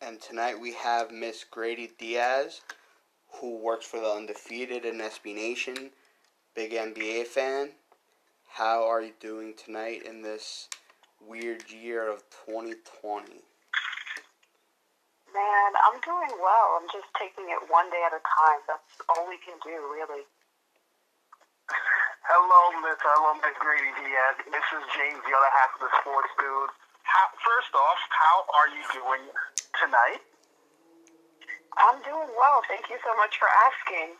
and tonight we have Miss Greydy Diaz, who works for the Undefeated and SB Nation, big NBA fan. How are you doing tonight in this weird year of 2020? Man, I'm doing well. I'm just taking it one day at a time. That's all we can do, really. Hello, Miss. Hello, Miss Greydy Diaz. This is James, the other half of the sports dude. How, first off, how are you doing tonight? I'm doing well. Thank you so much for asking.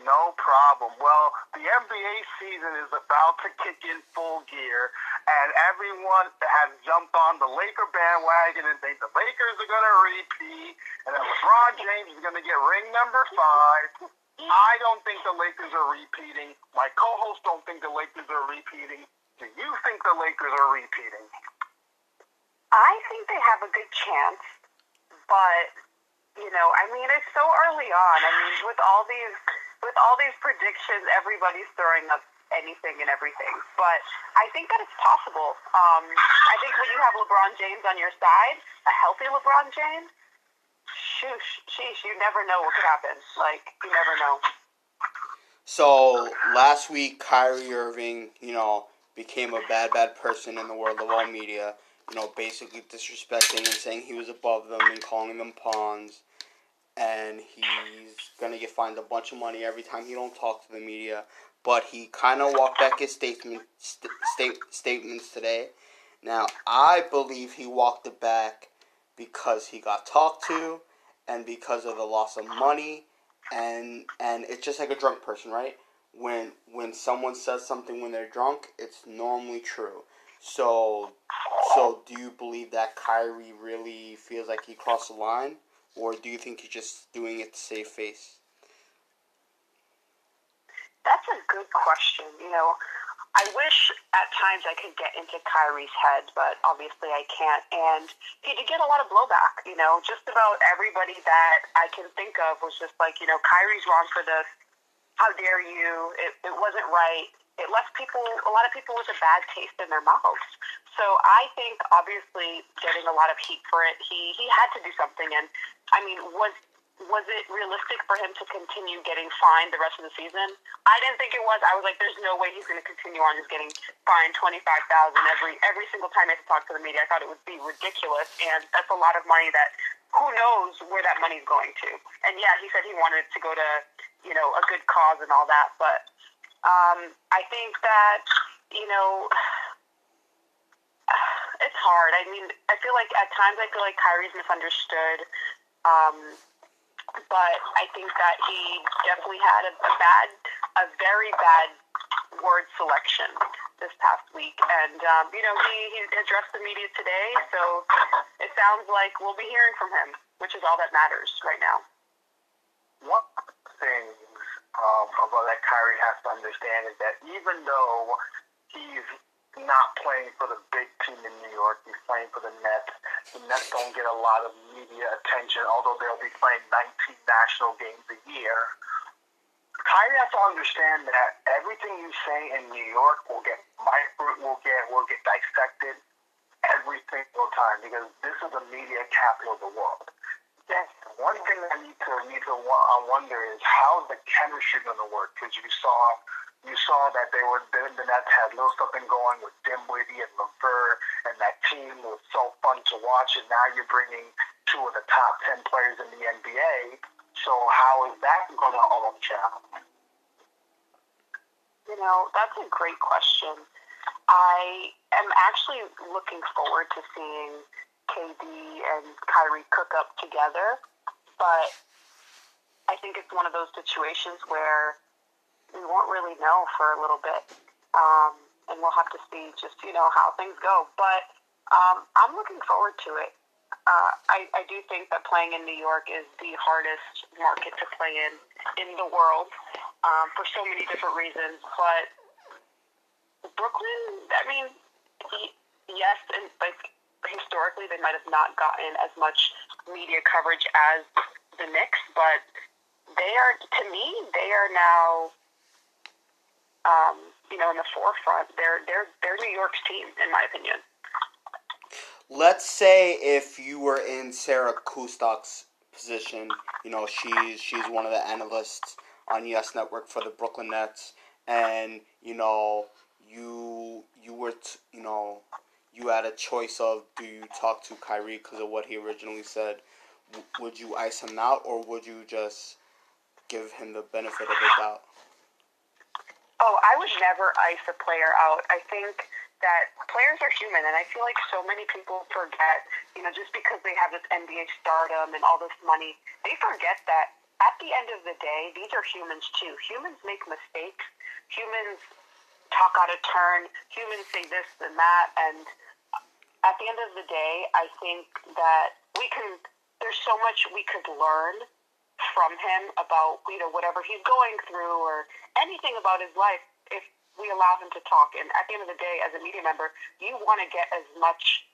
No problem. Well, the NBA season is about to kick in full gear, and everyone has jumped on the Laker bandwagon and think the Lakers are going to repeat, and that LeBron James is going to get ring number five. I don't think the Lakers are repeating. My co-hosts don't think the Lakers are repeating. Do you think the Lakers are repeating? I think they have a good chance, but you know, I mean, it's so early on. I mean, with all these with all these predictions, everybody's throwing up anything and everything. But I think that it's possible. Um, I think when you have LeBron James on your side, a healthy LeBron James, shoosh, sheesh, you never know what could happen. Like, you never know. So last week, Kyrie Irving, you know, became a bad, bad person in the world of all media. You know, basically disrespecting and saying he was above them and calling them pawns. And he's gonna get fined a bunch of money every time he don't talk to the media. But he kind of walked back his statement, st- state, statements today. Now I believe he walked it back because he got talked to and because of the loss of money and and it's just like a drunk person, right? When when someone says something when they're drunk, it's normally true. So so do you believe that Kyrie really feels like he crossed the line or do you think he's just doing it to save face? That's a good question. You know, I wish at times I could get into Kyrie's head, but obviously I can't. And he did get a lot of blowback. You know, just about everybody that I can think of was just like, you know, Kyrie's wrong for this. How dare you? It, it wasn't right. It left people, a lot of people with a bad taste in their mouths. So I think obviously getting a lot of heat for it, he, he had to do something. And I mean, was was it realistic for him to continue getting fined the rest of the season? I didn't think it was. I was like, there's no way he's going to continue on just getting fined twenty five thousand every every single time he has to talk to the media. I thought it would be ridiculous, and that's a lot of money that who knows where that money's going to. And yeah, he said he wanted it to go to you know a good cause and all that, but um, I think that you know. It's hard. I mean, I feel like at times I feel like Kyrie's misunderstood. Um, but I think that he definitely had a, a bad, a very bad word selection this past week. And, um, you know, he, he addressed the media today, so it sounds like we'll be hearing from him, which is all that matters right now. One thing um, about that Kyrie has to understand is that even though he's not playing for the big team in New York. He's playing for the Nets. The Nets don't get a lot of media attention, although they'll be playing 19 national games a year. Kyrie has to understand that everything you say in New York will get micro, will get will get dissected every single time because this is the media capital of the world. Yes. One thing I need to need to wonder is how's the chemistry going to work? Because you saw you saw that they were the, the Nets had a little something going with Dinwiddie and LeVert, and that team was so fun to watch. And now you're bringing two of the top ten players in the NBA. So how is that going to all gel? You know, that's a great question. I am actually looking forward to seeing KD and Kyrie cook up together, but I think it's one of those situations where we won't really know for a little bit. Um, and we'll have to see just, you know, how things go. But um, I'm looking forward to it. Uh, I, I do think that playing in New York is the hardest market to play in in the world um, for so many different reasons. But Brooklyn, I mean, yes, and like historically, they might have not gotten as much media coverage as the Knicks, but they are, to me, they are now um, you know, in the forefront. They're they're they're New York's team, in my opinion. let's say if you were in Sarah Kustok's position, you know, she's she's one of the analysts on Yes Network for the Brooklyn Nets, and you know, you you were t- you know, you had a choice of do you talk to Kyrie because of what he originally said, w- would you ice him out or would you just give him the benefit of the doubt? Oh, I would never ice a player out. I think that players are human, and I feel like so many people forget, you know, just because they have this NBA stardom and all this money, they forget that at the end of the day, these are humans too. Humans make mistakes. Humans talk out of turn. Humans say this and that, and at the end of the day, I think that we can. There's so much we could learn from him about you know whatever he's going through or anything about his life if we allow him to talk. And at the end of the day, as a media member, you want to get as much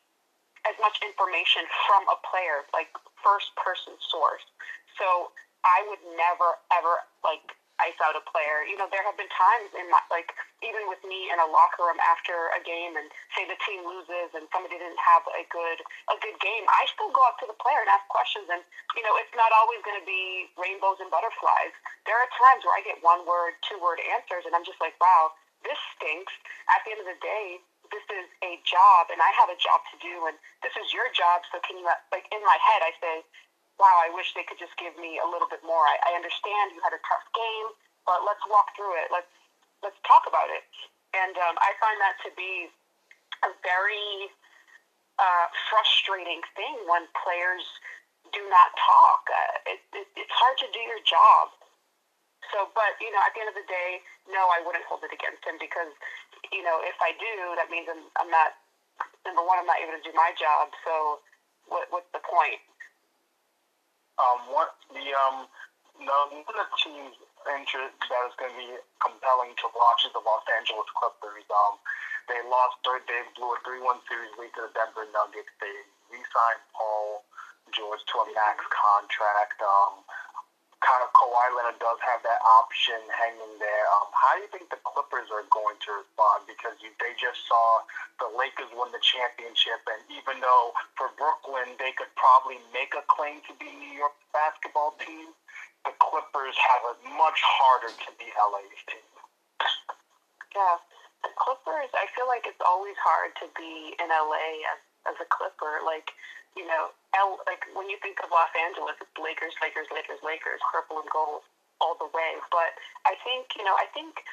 as much information from a player, like first person source. So I would never ever like ice out a player. You know, there have been times in my like even with me in a locker room after a game and say the team loses and somebody didn't have a good a good game, I still go up to the player and ask questions and you know, it's not always gonna be rainbows and butterflies. There are times where I get one word, two word answers and I'm just like, Wow, this stinks. At the end of the day, this is a job and I have a job to do and this is your job, so can you like in my head I say wow, I wish they could just give me a little bit more. I, I understand you had a tough game, but let's walk through it. Let's let's talk about it. And um, I find that to be a very uh, frustrating thing when players do not talk. Uh, it, it, it's hard to do your job. So, but you know, at the end of the day, no, I wouldn't hold it against him because, you know, if I do, that means I'm, I'm not. Number one, I'm not able to do my job. So, what, what's the point? Um, what the um, the one of the teams interest that is going to be compelling to watch is the Los Angeles Clippers. Um, they lost third. They blew a three-one series lead to the Denver Nuggets. They re-signed Paul George to a max contract. Um, kind of Kawhi Leonard does have that option hanging there. Um, how do you think the Clippers are going to respond? Because you, they just saw the Lakers win the championship, and even though for Brooklyn they could probably make a claim to be New York basketball team, the Clippers have a much harder to be LA's team. Yeah, the Clippers. I feel like it's always hard to be in LA as as a Clipper. Like you know, L, like when you think of Los Angeles, it's Lakers, Lakers, Lakers, Lakers, purple and gold all the way. But I think, you know, I think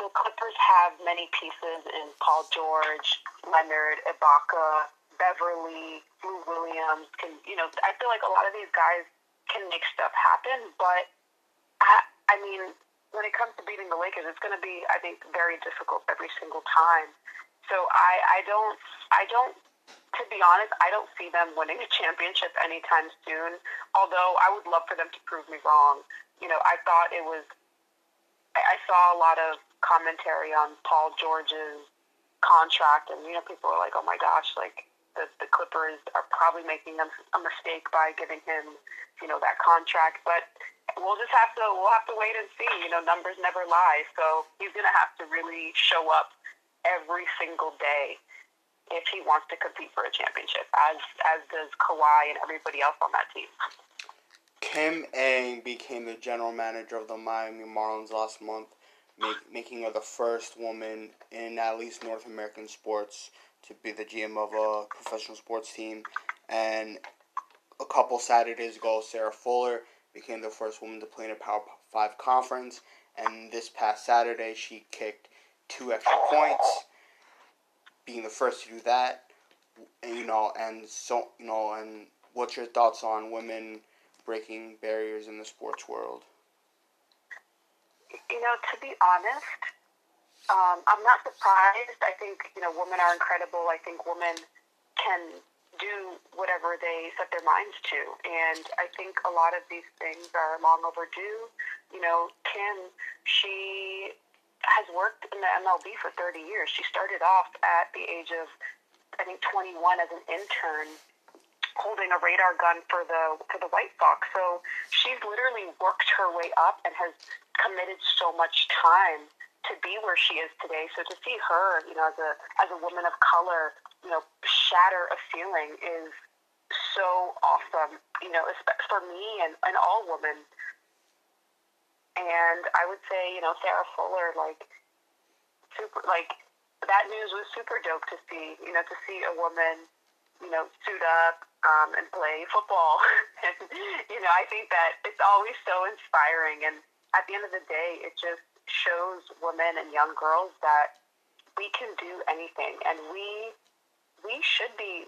the Clippers have many pieces in Paul George, Leonard, Ibaka, Beverley, Lou Williams. Can you know? I feel like a lot of these guys can make stuff happen, but I, I mean, when it comes to beating the Lakers, it's going to be, I think, very difficult every single time. So I, I don't, I don't to be honest, I don't see them winning a championship anytime soon. Although I would love for them to prove me wrong. You know, I thought it was. I, saw a lot of commentary on Paul George's contract, and you know, people were like, "Oh my gosh, like the the Clippers are probably making them a mistake by giving him, you know, that contract." But we'll just have to we'll have to wait and see. You know, numbers never lie, so he's gonna have to really show up every single day if he wants to compete for a championship, as as does Kawhi and everybody else on that team. Kim Ng became the general manager of the Miami Marlins last month, make, making her the first woman in at least North American sports to be the GM of a professional sports team. And a couple Saturdays ago, Sarah Fuller became the first woman to play in a Power 5 conference. And this past Saturday, she kicked two extra points, being the first to do that. And, you know, and so, you know, and what's your thoughts on women breaking barriers in the sports world? You know, to be honest, um, I'm not surprised. I think, you know, women are incredible. I think women can do whatever they set their minds to. And I think a lot of these things are long overdue. You know, Kim, she has worked in the MLB for 30 years. She started off at the age of, I think, 21 as an intern holding a radar gun for the for the White Sox. So she's literally worked her way up and has committed so much time to be where she is today. So to see her, you know, as a as a woman of color, you know, shatter a ceiling is so awesome. You know, for me and, and all women. And I would say, you know, Sarah Fuller, like super, like that news was super dope to see. You know, to see a woman, you know, suit up um, and play football. and you know, I think that it's always so inspiring. And at the end of the day, it just shows women and young girls that we can do anything, and we we should be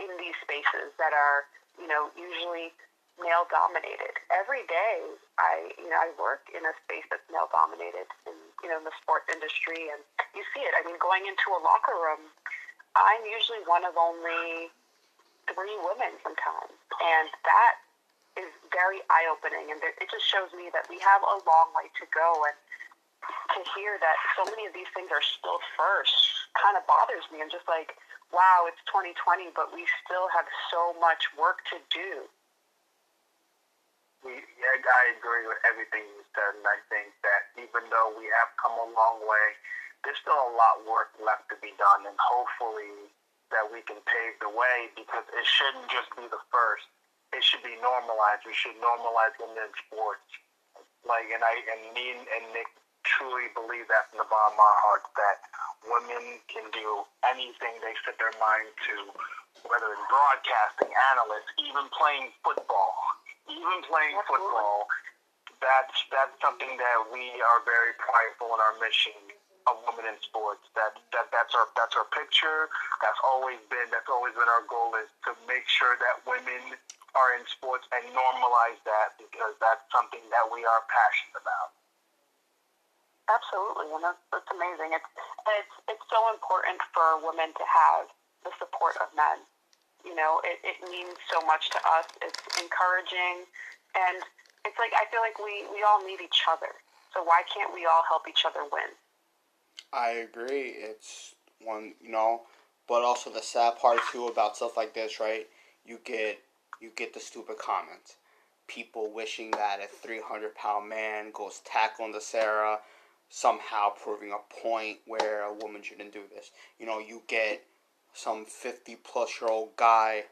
in these spaces that are, you know, usually male dominated. Every day, I you know I work in a space that's male dominated, in you know in the sports industry, and you see it. I mean, going into a locker room, I'm usually one of only three women sometimes, and that is very eye opening, and it just shows me that we have a long way to go, and to hear that so many of these things are still first kind of bothers me. I'm just like, wow, it's 2020, but we still have so much work to do. Yeah, I agree with everything you said, and I think that even though we have come a long way, there's still a lot of work left to be done, and hopefully that we can pave the way because it shouldn't just be the first. It should be normalized. We should normalize women in sports. Like, and I and me and Nick truly believe that from the bottom of our hearts that women can do anything they set their mind to, whether in broadcasting, analysts, even playing football, even playing football. That's that's something that we are very prideful in our mission of women in sports. That that that's our that's our picture. That's always been that's always been our goal is to make sure that women are in sports and normalize that because that's something that we are passionate about. Absolutely, and that's, that's amazing. It's it's it's so important for women to have the support of men. You know, it, it means so much to us. It's encouraging, and it's like I feel like we we all need each other. So why can't we all help each other win? I agree. It's one, you know, but also the sad part too about stuff like this, right? You get you get the stupid comments. People wishing that a 300 pound man goes tackling the Sarah somehow proving a point where a woman shouldn't do this. You know, you get some 50 plus year old guy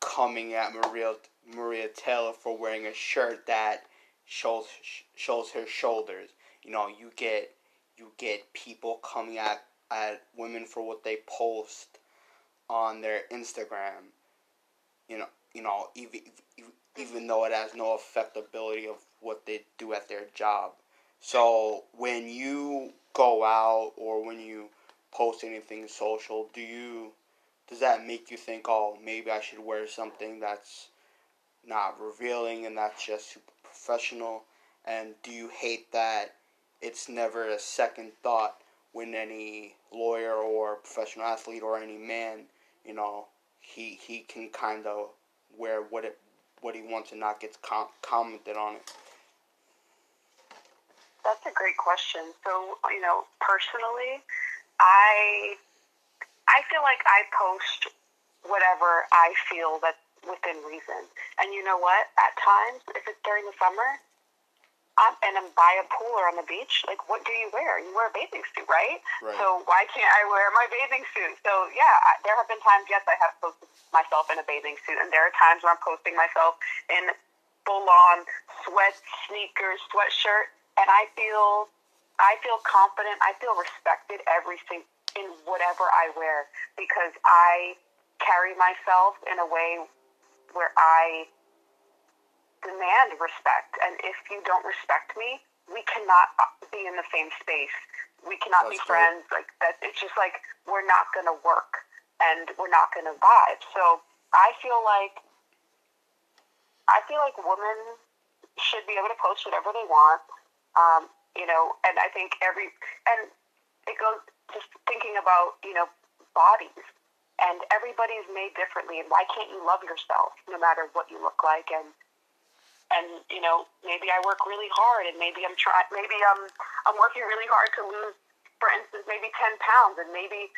coming at Maria Maria Taylor for wearing a shirt that shows shows her shoulders. You know, you get you get people coming at at women for what they post on their Instagram. You know, you know, even even though it has no affectability of what they do at their job. So when you go out or when you post anything social, do you does that make you think, oh, maybe I should wear something that's not revealing and that's just super professional? And do you hate that it's never a second thought when any lawyer or professional athlete or any man, you know, he he can kind of wear what it what he wants and not gets com- commented on it? That's a great question. So, you know, personally, I I feel like I post whatever I feel that's within reason. And you know what? At times, if it's during the summer, I'm, and I'm by a pool or on the beach, like what do you wear? You wear a bathing suit, right? right? So why can't I wear my bathing suit? So yeah, there have been times, yes, I have posted myself in a bathing suit, and there are times where I'm posting myself in full-on sweat sneakers, sweatshirt, and I feel I feel confident. I feel respected every everything in whatever I wear because I carry myself in a way where I demand respect. And if you don't respect me, we cannot be in the same space. We cannot That's be friends. Like that. It's just like we're not going to work and we're not going to vibe. So I feel like I feel like women should be able to post whatever they want. Um, you know, and I think every and it goes just thinking about you know bodies and everybody's made differently and why can't you love yourself no matter what you look like and and you know maybe I work really hard and maybe I'm trying maybe I'm I'm working really hard to lose for instance maybe 10 pounds and maybe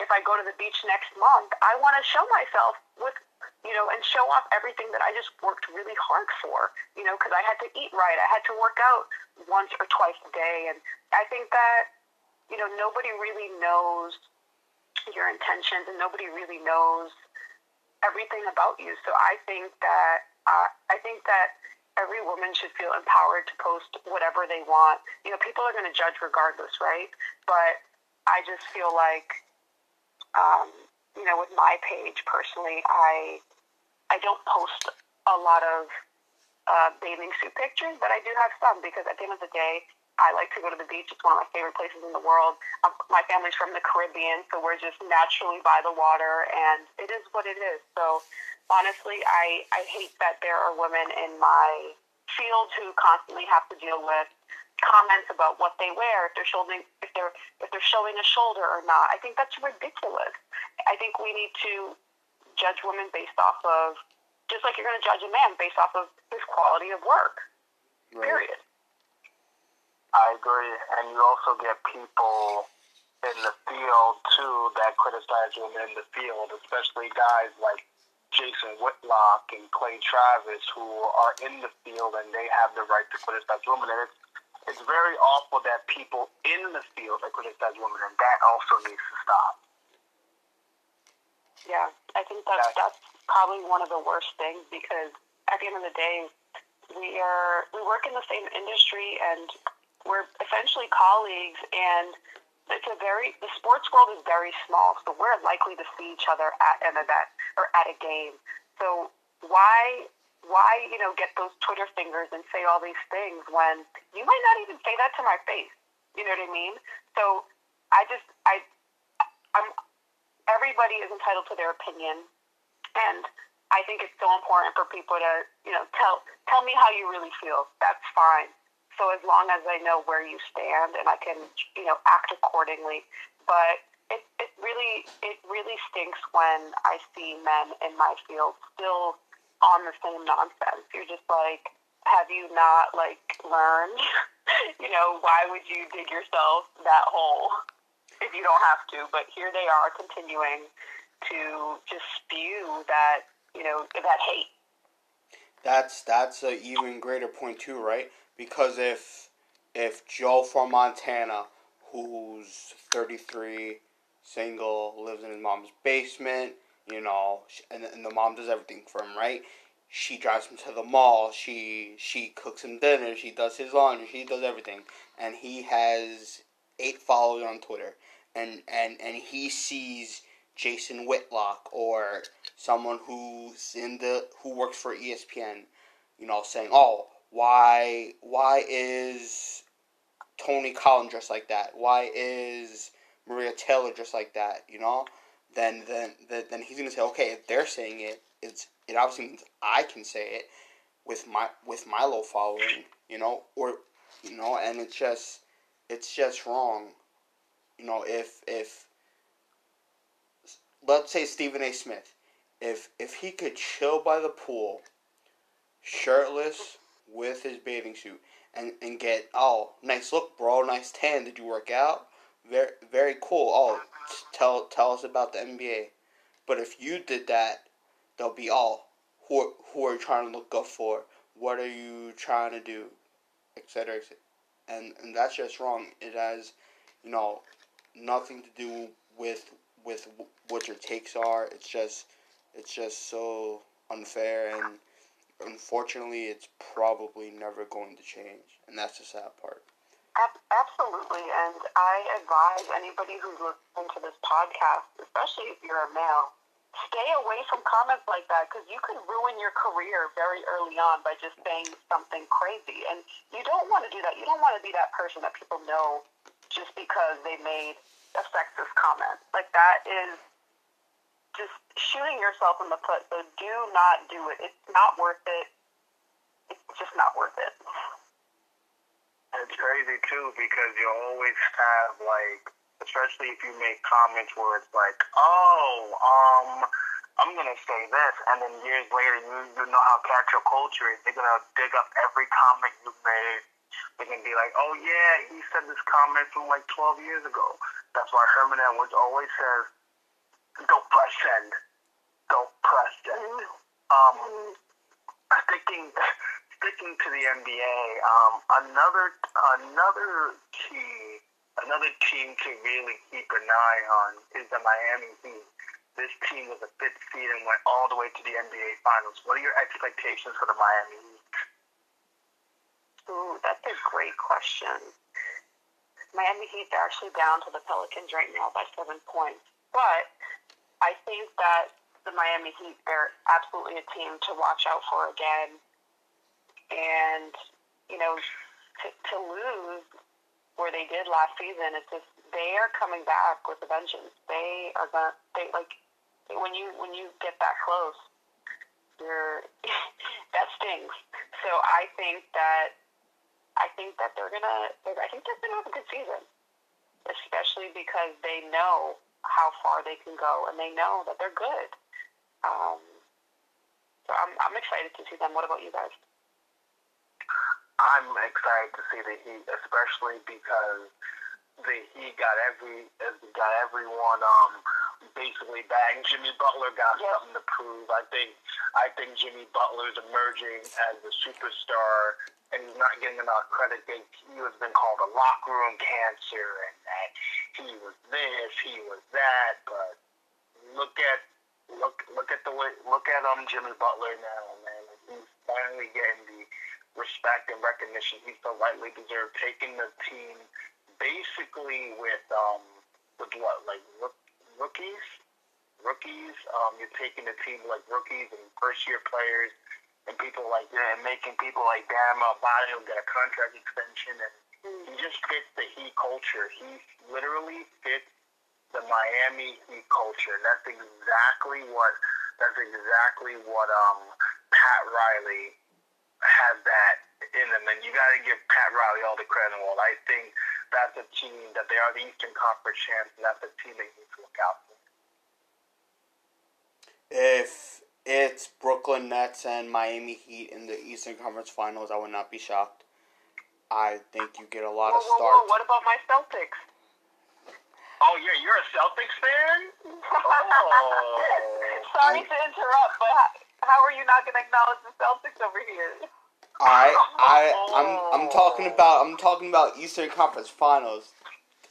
if I go to the beach next month I want to show myself with you know and show off everything that I just worked really hard for, you know, because I had to eat right. I had to work out once or twice a day. And I think that, you know, nobody really knows your intentions and nobody really knows everything about you. So I think that, uh, I think that every woman should feel empowered to post whatever they want. You know, people are going to judge regardless, right? But I just feel like, um, you know, with my page personally, I I don't post a lot of uh, bathing suit pictures, but I do have some because at the end of the day, I like to go to the beach. It's one of my favorite places in the world. Um, my family's from the Caribbean, so we're just naturally by the water, and it is what it is. So honestly, I, I hate that there are women in my field who constantly have to deal with comments about what they wear, if they're showing if they're if they're showing a shoulder or not. I think that's ridiculous. I think we need to judge women based off of just like you're going to judge a man based off of his quality of work. Right. Period. I agree, and you also get people in the field too that criticize women in the field, especially guys like Jason Whitlock and Clay Travis who are in the field and they have the right to criticize women. And it's it's very awful that people in the field are criticize women, and that also needs to stop. Yeah, I think that's that's probably one of the worst things because at the end of the day, we are we work in the same industry and we're essentially colleagues, and it's a very the sports world is very small, so we're likely to see each other at an event or at a game. So why why you know get those Twitter fingers and say all these things when you might not even say that to my face? You know what I mean? So I just I I'm everybody is entitled to their opinion, and I think it's so important for people to you know tell tell me how you really feel. That's fine. So as long as I know where you stand and I can, you know, act accordingly. But it, it really it really stinks when I see men in my field still on the same nonsense. You're just like, have you not like learned? you know, why would you dig yourself that hole if you don't have to? But here they are continuing to just spew that you know that hate. That's that's a even greater point too, right? because if if Joe from Montana, who's 33, single, lives in his mom's basement, you know, and, and the mom does everything for him, right? She drives him to the mall. She she cooks him dinner. She does his laundry. She does everything, and he has eight followers on Twitter, and and and he sees Jason Whitlock or someone who's in the who works for ESPN, you know, saying, "Oh, why why is Tony Collins dressed like that? Why is Maria Taylor dressed like that? You know, then then then he's gonna say, okay, if they're saying it, it's it obviously means I can say it with my with my low following, you know, or you know, and it's just it's just wrong. You know, if if let's say Stephen A. Smith, if if he could chill by the pool, shirtless, with his bathing suit and, and get, oh, nice look, bro, nice tan. Did you work out? Very, very cool. Oh, tell, tell us about the NBA. But if you did that, they'll be all, who who are you trying to look up for? What are you trying to do? Etc. Et and, and that's just wrong. It has, you know, nothing to do with with what your takes are. It's just it's just so unfair and unfortunately, it's probably never going to change, and that's the sad part. Absolutely, and I advise anybody who's listening to this podcast, especially if you're a male, stay away from comments like that because you could ruin your career very early on by just saying something crazy. And you don't want to do that. You don't want to be that person that people know just because they made a sexist comment. Like that is just shooting yourself in the foot. So do not do it. It's not worth it. It's just not worth it. It's crazy too because you always have like, especially if you make comments where it's like, oh, um, I'm gonna say this, and then years later, you you know how cancel culture is. They're gonna dig up every comment you've made. They're gonna be like, oh yeah, he said this comment from like 12 years ago. That's why Herman Edwards always says don't press send. Don't press send. Um, sticking sticking to the NBA, um, another another team another team to really keep an eye on is the Miami Heat. This team was a fifth seed and went all the way to the NBA Finals. What are your expectations for the Miami Heat? Ooh, that's a great question. Miami Heat are actually down to the Pelicans right now by seven points. But I think that the Miami Heat are absolutely a team to watch out for again. And, you know, to, to lose where they did last season, it's just they are coming back with a vengeance. They are gonna they like when you when you get that close, you're that stings. So I think that I think that they're gonna I think they're gonna have a good season, especially because they know how far they can go and they know that they're good. Um, so I'm I'm excited to see them. What about you guys? I'm excited to see the Heat, especially because the Heat got every got everyone um basically back. Jimmy Butler got Yep. something to prove. I think I think Jimmy Butler's emerging as a superstar, and he's not getting enough credit. They, he has been called a locker room cancer, and that he was this, he was that. But look at look look at the way look at um Jimmy Butler now, man. He's finally getting the respect and recognition he so rightly deserved, taking the team basically with um with what like rook, rookies, rookies. Um, you're taking the team like rookies and first year players and people like that, and making people like Bam Adebayo get a contract extension, and he just fits the Heat culture. He literally fits the Miami Heat culture. And that's exactly what that's exactly what um Pat Riley has that in them, and you got to give Pat Riley all the credit in the world. I think that's a team that they are the Eastern Conference champs, and that's a team they need to look out for. If it's Brooklyn Nets and Miami Heat in the Eastern Conference Finals, I would not be shocked. I think you get a lot Whoa, of whoa, starts. whoa, what about my Celtics? Oh, yeah, you're a Celtics fan? Oh. Sorry to interrupt, but how, how are you not going to acknowledge the Celtics over here? I I I'm I'm talking about I'm talking about Eastern Conference Finals.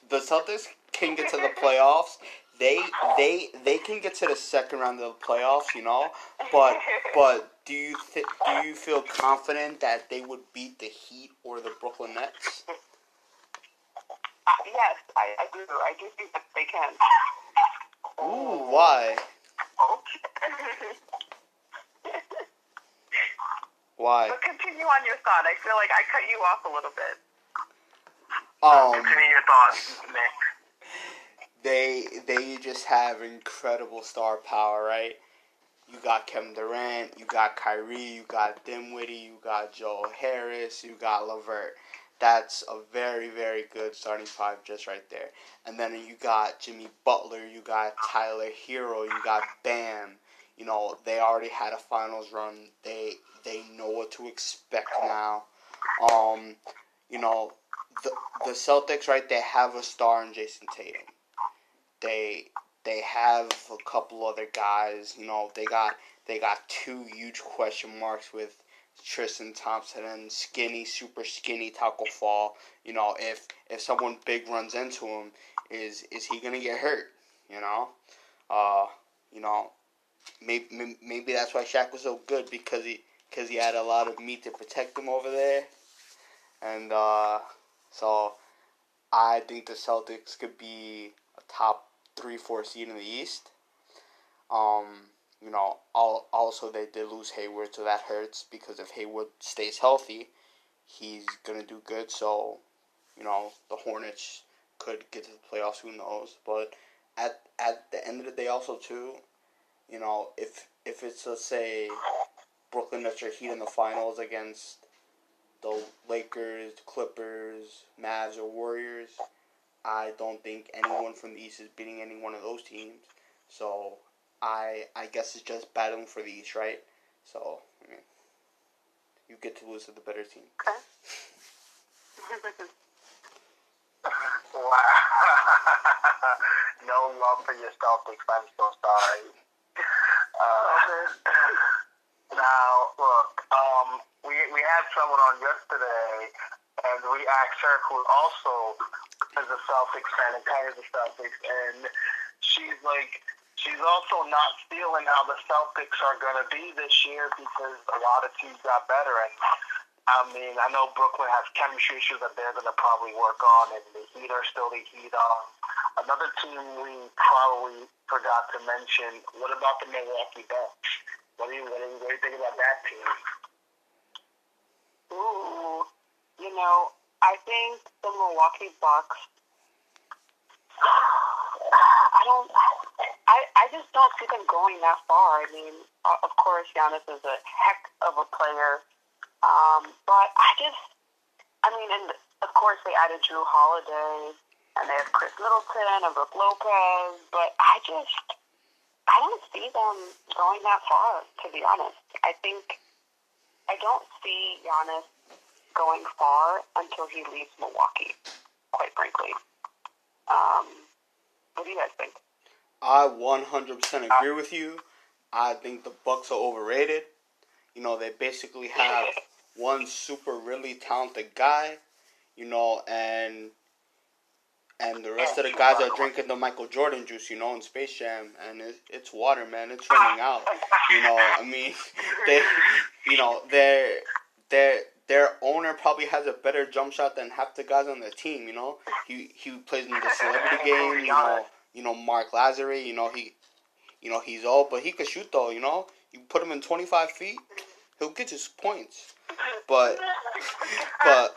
The Celtics can get to the playoffs. They they they can get to the second round of the playoffs, you know. But but do you th- do you feel confident that they would beat the Heat or the Brooklyn Nets? Uh, yes, I, I do. I do think that they can. Ooh, why? Why? But continue on your thought. I feel like I cut you off a little bit. Um, Continue your thoughts, Nick. they they just have incredible star power, right? You got Kevin Durant, you got Kyrie, you got Dinwiddie, you got Joe Harris, you got Levert. That's a very very good starting five just right there. And then you got Jimmy Butler, you got Tyler Herro, you got Bam. You know they already had a finals run. They they know what to expect now. Um, you know the the Celtics, right? They have a star in Jayson Tatum. They they have a couple other guys. You know, they got they got two huge question marks with Tristan Thompson and skinny, super skinny Taco Fall. You know, if if someone big runs into him, is is he gonna get hurt? You know, uh, you know, maybe maybe that's why Shaq was so good because he because he had a lot of meat to protect him over there, and uh, so I think the Celtics could be a top three, four seed in the East. Um, you know, al- also they did lose Hayward, so that hurts because if Hayward stays healthy, he's gonna do good. So, you know, the Hornets could get to the playoffs. Who knows? But at at the end of the day, also too, you know, if if it's let's say Brooklyn Nets or Heat in the finals against the Lakers, Clippers, Mavs, or Warriors, I don't think anyone from the East is beating any one of those teams. So I I guess it's just battling for the East, right? So I mean, you get to lose to the better team. Wow. no love for your Celtics. I'm so sorry. Uh, now, look, um, we, we had someone on yesterday, and we asked her, who also is a Celtics fan and kind of the Celtics, and she's like, she's also not feeling how the Celtics are going to be this year because a lot of teams got better, and I mean, I know Brooklyn has chemistry issues that they're going to probably work on, and the Heat are still the Heat. Um, another team we probably forgot to mention. What about the Milwaukee Bucks? What do you what do you, think about that team? Ooh, you know, I think the Milwaukee Bucks. I don't. I I just don't see them going that far. I mean, of course, Giannis is a heck of a player, um, but I just. I mean, and of course they added Jrue Holiday, and they have Khris Middleton and Brook Lopez, but I just. I don't see them going that far, to be honest. I think I don't see Giannis going far until he leaves Milwaukee, quite frankly. Um, what do you guys think? I 100% agree with you. I think the Bucks are overrated. You know, they basically have one super really talented guy, you know, and and the rest of the guys are drinking the Michael Jordan juice, you know, in Space Jam, and it, it's water, man. It's running out. You know, I mean, they, you know, their their their owner probably has a better jump shot than half the guys on the team. You know, he he plays in the celebrity game. You know, you know Marc Lasry. You know he, you know he's old, but he could shoot though. You know, you put him in twenty five feet, he'll get his points. But but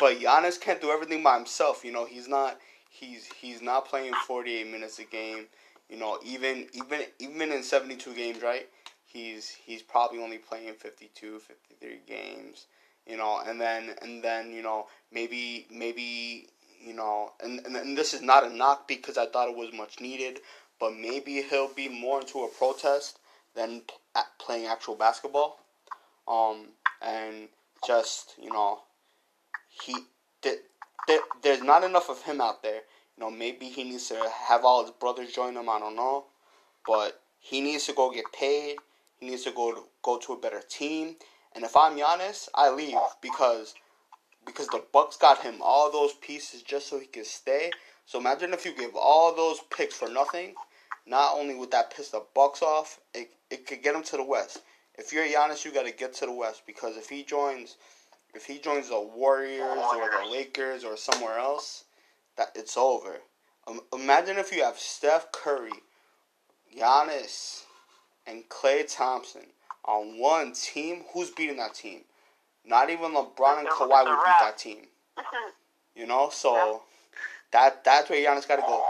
but Giannis can't do everything by himself. You know, he's not he's he's not playing 48 minutes a game. You know, even even even in 72 games, right? He's he's probably only playing 52, 53 games. You know, and then and then you know maybe maybe you know, and, and and this is not a knock because I thought it was much needed, but maybe he'll be more into a protest than playing actual basketball. Um, and just you know, he th- there's not enough of him out there. You know, maybe he needs to have all his brothers join him. I don't know, but he needs to go get paid. He needs to go to, go to a better team. And if I'm Giannis, I leave because because the Bucks got him all those pieces just so he could stay. So imagine if you give all those picks for nothing. Not only would that piss the Bucks off, it, it could get him to the West. If you're Giannis, you got to get to the West because if he joins, if he joins the Warriors or the Lakers or somewhere else, that it's over. Um, imagine if you have Steph Curry, Giannis, and Klay Thompson on one team. Who's beating that team? Not even LeBron and Kawhi would beat that team. You know, so that that's where Giannis got to go.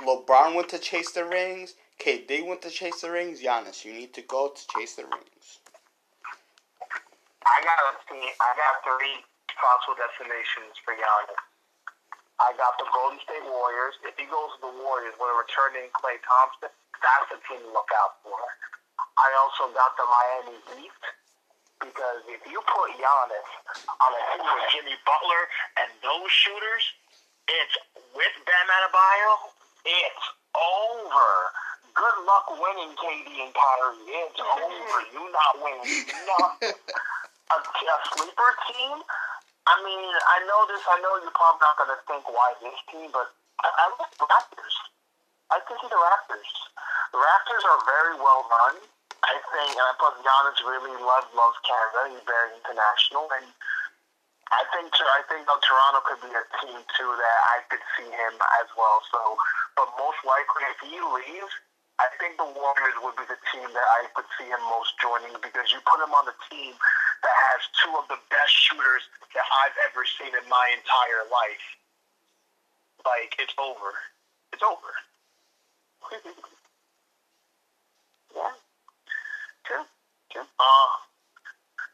LeBron went to chase the rings. KD went to chase the rings. Giannis, you need to go to chase the rings. I got I got three possible destinations for Giannis. I got the Golden State Warriors. If he goes to the Warriors with a returning Klay Thompson, that's the team to look out for. I also got the Miami Heat because if you put Giannis on a team with Jimmy Butler and those shooters, it's with Bam Adebayo, it's over. Good luck winning KD and Kyrie. It's over. You not winning nothing. a, a sleeper team. I mean, I know this. I know you're probably not going to think why this team, but I, I like the Raptors. I can see the Raptors. The Raptors are very well run. I think, and I plus Giannis really loves loves Canada. He's very international, and I think I think Toronto could be a team too that I could see him as well. So, but most likely, if he leaves, I think the Warriors would be the team that I could see him most joining because you put him on the team that has two of the best shooters that I've ever seen in my entire life. Like it's over. It's over. yeah. True. True. Uh,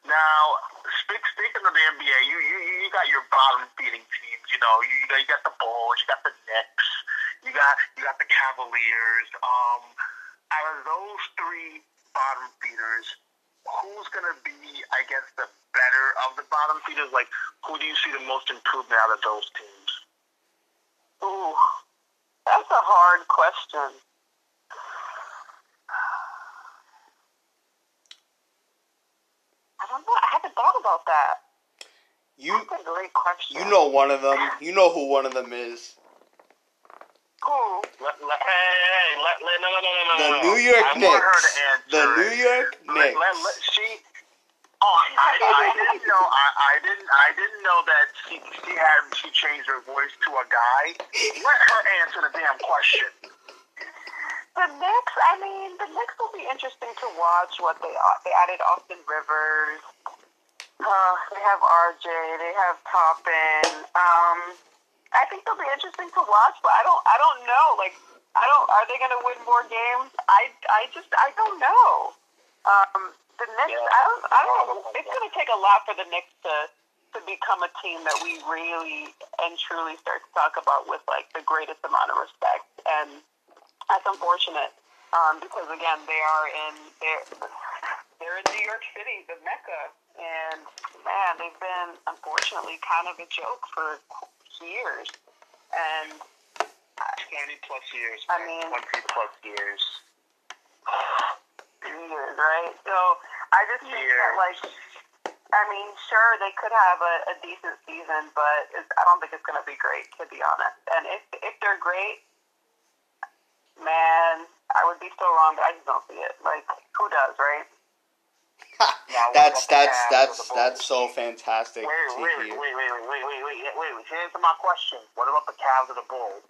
now, speak, speaking of the NBA, you, you you got your bottom feeding teams. You know, you, you got the Bulls, you got the Knicks, you got you got the Cavaliers. Um, out of those three bottom feeders, who's gonna be, I guess, the better of the bottom feeders? Like, who do you see the most improvement out of those teams? Ooh, that's a hard question. I don't know. I haven't thought about that? You That's a great question. you know one of them. You know who one of them is. Who? Let, let, hey, hey, let, let, no, no, no, no, no. The no. New York I want her to Knicks. answer The. New York Let, Knicks. let, let, she. Oh, I, I didn't know. I, I didn't. I didn't know that she she had she changed her voice to a guy. Let her answer the damn question. The Knicks, I mean, the Knicks will be interesting to watch what they they added Austin Rivers. Uh, they have RJ. They have Toppin. Um, I think they'll be interesting to watch, but I don't I don't know. Like, I don't. Are they going to win more games? I I just I don't know. Um, the Knicks. Yeah. I don't. I don't know. It's going to take a lot for the Knicks to to become a team that we really and truly start to talk about with like the greatest amount of respect and that's unfortunate um, because again they are in they're they're in New York City, the mecca, and man, they've been unfortunately kind of a joke for years. And Twenty plus years. I mean- twenty plus years. years, right? So I just think that like. I mean, sure, they could have a, a decent season, but it's, I don't think it's going to be great, to be honest. And if if they're great, man, I would be so wrong, but I just don't see it. Like, who does, right? That's that's that's that's so fantastic Wait, wait, wait, wait, wait, wait, wait, wait, wait, wait, wait. Answer my question. What about the Cavs or the Bulls?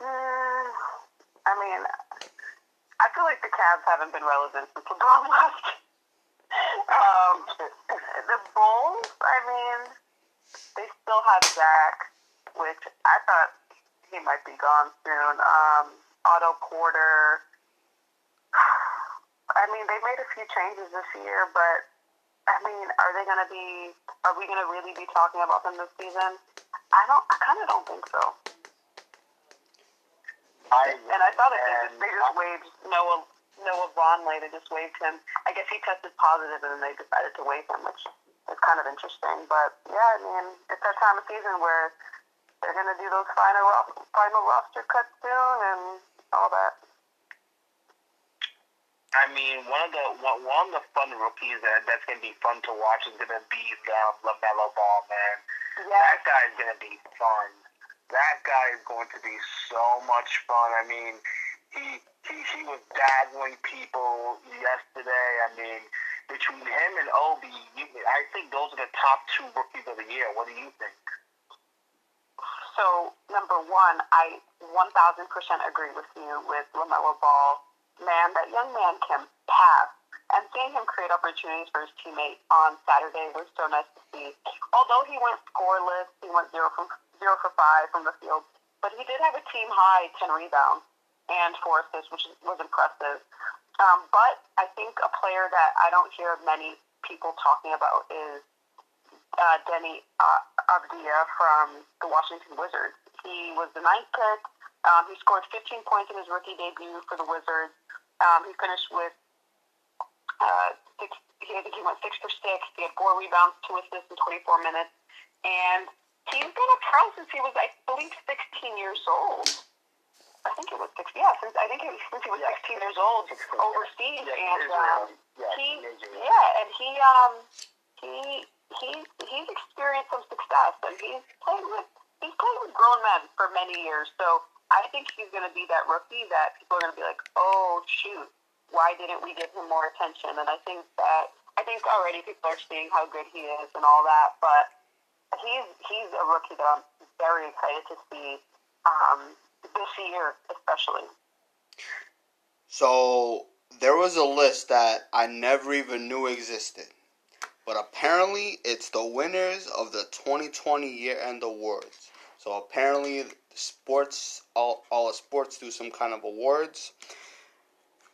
Mm, I mean, I feel like the Cavs haven't been relevant since LeBron left. um, the Bulls, I mean, they still have Zach, which I thought he might be gone soon. Um, Otto Porter. I mean, they made a few changes this year, but I mean, are they going to be? Are we going to really be talking about them this season? I don't. I kind of don't think so. I And I thought that they just, they just um, waived Noah Noah Vonleh. They just waived him. I guess he tested positive, and then they decided to waive him, which is kind of interesting. But yeah, I mean, it's that time of season where they're gonna do those final final roster cuts soon and all that. I mean, one of the one, one of the fun rookies that that's gonna be fun to watch is gonna be um, Lamelo Ball, man. Yeah, That guy's gonna be fun. That guy is going to be so much fun. I mean, he he, he was dazzling people yesterday. I mean, between him and Obi, you, I think those are the top two rookies of the year. What do you think? So number one, I 1,000% agree with you with Lamelo Ball. Man, that young man can pass, and seeing him create opportunities for his teammate on Saturday was so nice to see. Although he went scoreless, he went zero from zero for five from the field, but he did have a team high 10 rebounds and four assists, which was impressive. Um, but I think a player that I don't hear many people talking about is uh, Deni uh, Avdija from the Washington Wizards. He was the ninth pick. Um, he scored 15 points in his rookie debut for the Wizards. Um, he finished with uh, six. He, I think he went six for six. He had four rebounds, two assists in 24 minutes, and he's been a pro since he was, I believe, 16 years old. I think it was six. Yeah, since I think it was, since he was 16 years old overseas, Yeah, and um, Yeah, he yeah, and he um he he he's experienced some success, and he's played with he's played with grown men for many years. So I think he's going to be that rookie that people are going to be like, oh shoot, why didn't we give him more attention? And I think that I think already people are seeing how good he is and all that, but he's he's a rookie that I'm very excited to see um, this year, especially. So there was a list that I never even knew existed. But apparently it's the winners of the 2020 year-end awards. So apparently sports all all sports do some kind of awards.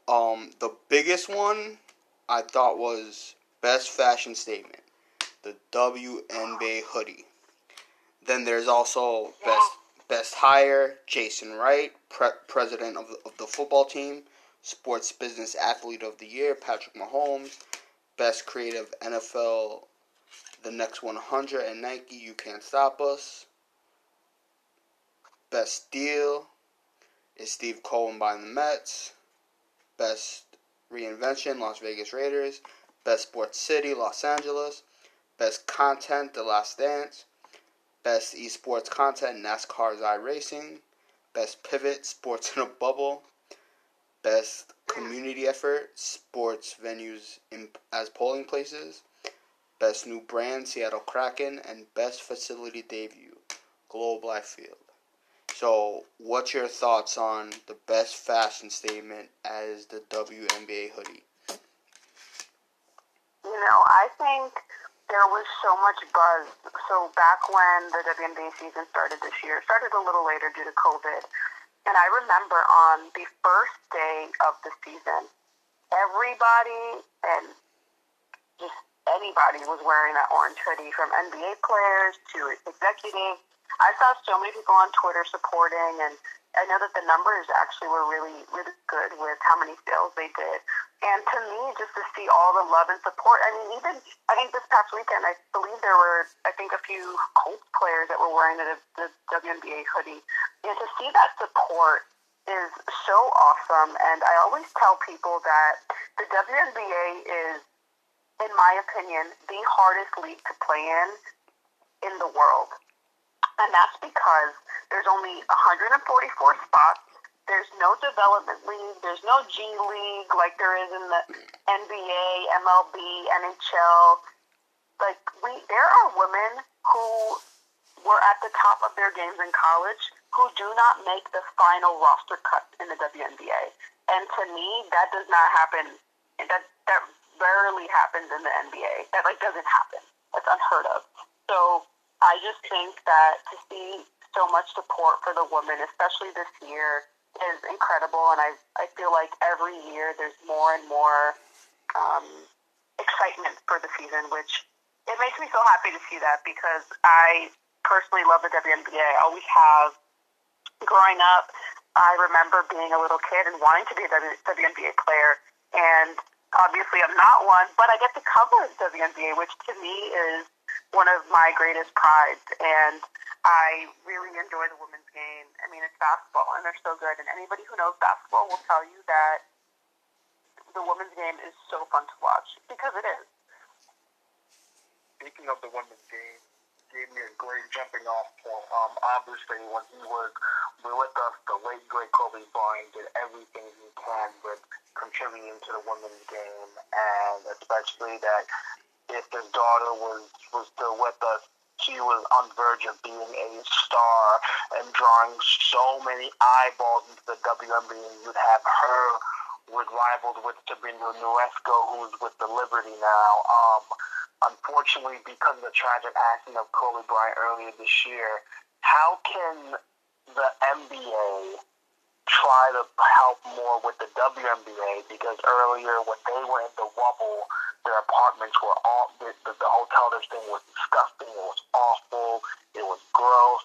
Um the biggest one I thought was best fashion statement. The WNBA hoodie. Then there's also best best hire, Jason Wright, pre- president of the, of the football team. Sports Business Athlete of the Year, Patrick Mahomes. Best Creative NFL, The Next 100, and Nike, You Can't Stop Us. Best Deal is Steve Cohen buying the Mets. Best Reinvention, Las Vegas Raiders. Best Sports City, Los Angeles. Best Content, The Last Dance. Best Esports Content, NASCAR's iRacing. Best Pivot, Sports in a Bubble. Best Community Effort, Sports Venues in, as Polling Places. Best New Brand, Seattle Kraken. And Best Facility Debut, Globe Life Field. So, what's your thoughts on the best fashion statement as the WNBA hoodie? You know, I think there was so much buzz. So back when the WNBA season started this year, started a little later due to COVID. And I remember on the first day of the season, everybody and just anybody was wearing that orange hoodie from NBA players to executives I saw so many people on Twitter supporting, and I know that the numbers actually were really, really good with how many sales they did. And to me, just to see all the love and support, I mean, even I think this past weekend, I believe there were, I think, a few Colts players that were wearing the, the WNBA hoodie, and to see that support is so awesome. And I always tell people that the WNBA is, in my opinion, the hardest league to play in in the world. And that's because there's only 144 spots. There's no development league. There's no G League like there is in the NBA, MLB, NHL. Like we, there are women who were at the top of their games in college who do not make the final roster cut in the WNBA. And to me, that does not happen. That that rarely happens in the NBA. That like doesn't happen. That's unheard of. So I just think that to see so much support for the woman, especially this year, is incredible. And I, I feel like every year there's more and more um, excitement for the season, which it makes me so happy to see that because I personally love the WNBA. I always have. Growing up, I remember being a little kid and wanting to be a WNBA player. And obviously, I'm not one, but I get to cover the WNBA, which to me is one of my greatest prides. And I really enjoy the women's game. I mean, it's basketball, and they're so good. And anybody who knows basketball will tell you that the women's game is so fun to watch because it is. Speaking of the women's game, gave me a great jumping off point. Um, obviously, when he was with us, the late great Kobe Bryant did everything he can with contributing to the women's game, and especially that if his daughter was was still with us, she was on the verge of being a star and drawing so many eyeballs into the WNBA. You'd have her with rivaled with Sabrina Ionescu, who's with the Liberty now. Um, unfortunately, because of the tragic accident of Kobe Bryant earlier this year, how can the NBA try to help more with the WNBA? Because earlier, when they were in the wubble, their apartments were all the, the, the hotel this thing was disgusting. It was awful. It was gross.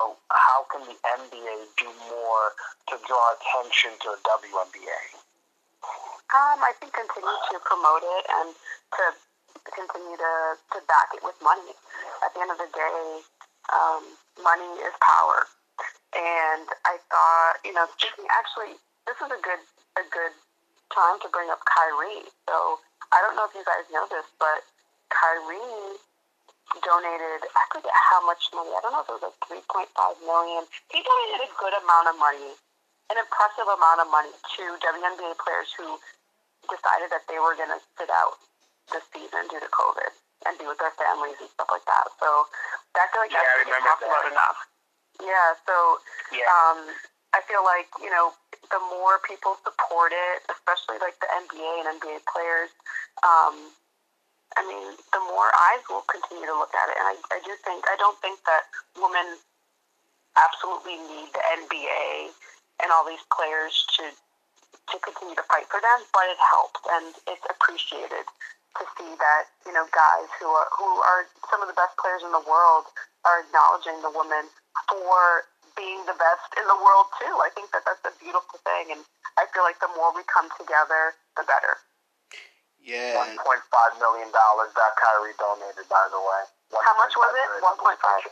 So how can the NBA do more to draw attention to the WNBA? Um, I think continue to promote it and to continue to, to back it with money. At the end of the day, um, money is power. And I thought, you know, actually, this is a good a good time to bring up Kyrie. So I don't know if you guys know this, but Kyrie donated, I forget how much money, I don't know if it was like 3.5 million. He donated a good amount of money, an impressive amount of money to WNBA players who decided that they were going to sit out this season due to COVID and be with their families and stuff like that. So I feel like yeah, that's talked about enough. Yeah, so yeah. um, I feel like, you know, the more people support it, especially like the NBA and NBA players, um, I mean, the more eyes will continue to look at it. And I, I do think, I don't think that women absolutely need the NBA and all these players to to continue to fight for them, but it helps and it's appreciated to see that you know guys who are who are some of the best players in the world are acknowledging the women for being the best in the world too. I think that that's a beautiful thing, and I feel like the more we come together, the better. Yeah. One point five million dollars that Kyrie donated, by the way. How much was it? One point five.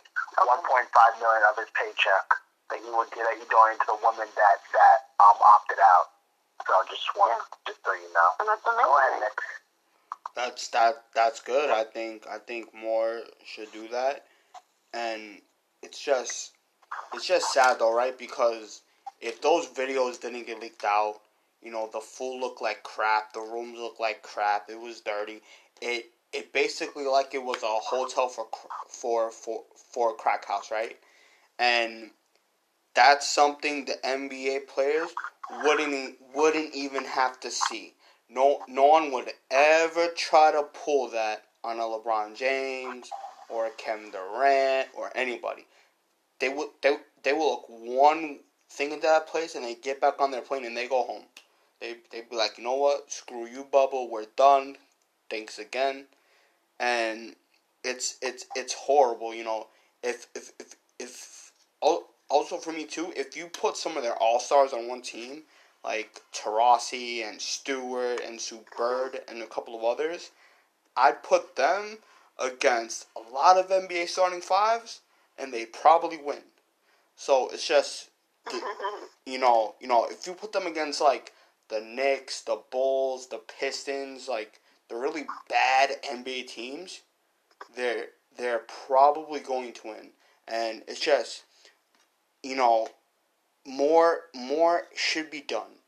One point five million of his paycheck that he would get. He donated to the woman that that um opted out. So just want Yeah. just so you know. And that's Go ahead, amazing. Nick. That's that. That's good. I think. I think more should do that, and it's just, it's just sad though, right? Because if those videos didn't get leaked out, you know, the food looked like crap. The rooms looked like crap. It was dirty. It it basically like it was a hotel for for for for a crack house, right? And that's something the NBA players wouldn't wouldn't even have to see. No, no one would ever try to pull that on a LeBron James or a Kevin Durant or anybody. They would they they will look one thing into that place and they get back on their plane and they go home. They they'd be like, you know what? Screw you, bubble. We're done. Thanks again. And it's it's it's horrible. You know, if if if if also for me too, if you put some of their all stars on one team, like Taurasi and Stewart and Sue Bird and a couple of others, I'd put them against a lot of NBA starting fives, and they probably win. So it's just, you know, you know, if you put them against like the Knicks, the Bulls, the Pistons, like the really bad NBA teams, they're they're probably going to win. And it's just, you know, more more should be done.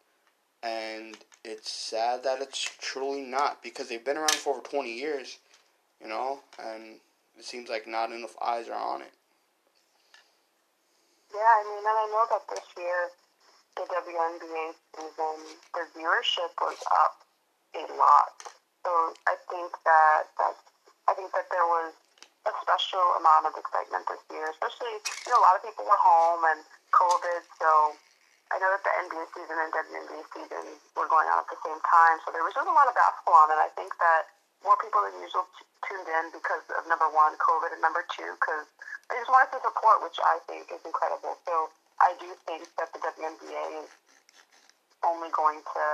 And it's sad that it's truly not because they've been around for over 20 years, you know, and it seems like not enough eyes are on it. Yeah, I mean, and I know that this year the WNBA season, the viewership was up a lot. So I think that that I think that there was a special amount of excitement this year, especially you know a lot of people were home and COVID, so I know that the NBA season and WNBA season were going on at the same time, so there was just a lot of basketball on, and I think that more people than usual t- tuned in because of number one, COVID, and number two, because they just wanted to support, which I think is incredible. So I do think that the WNBA is only going to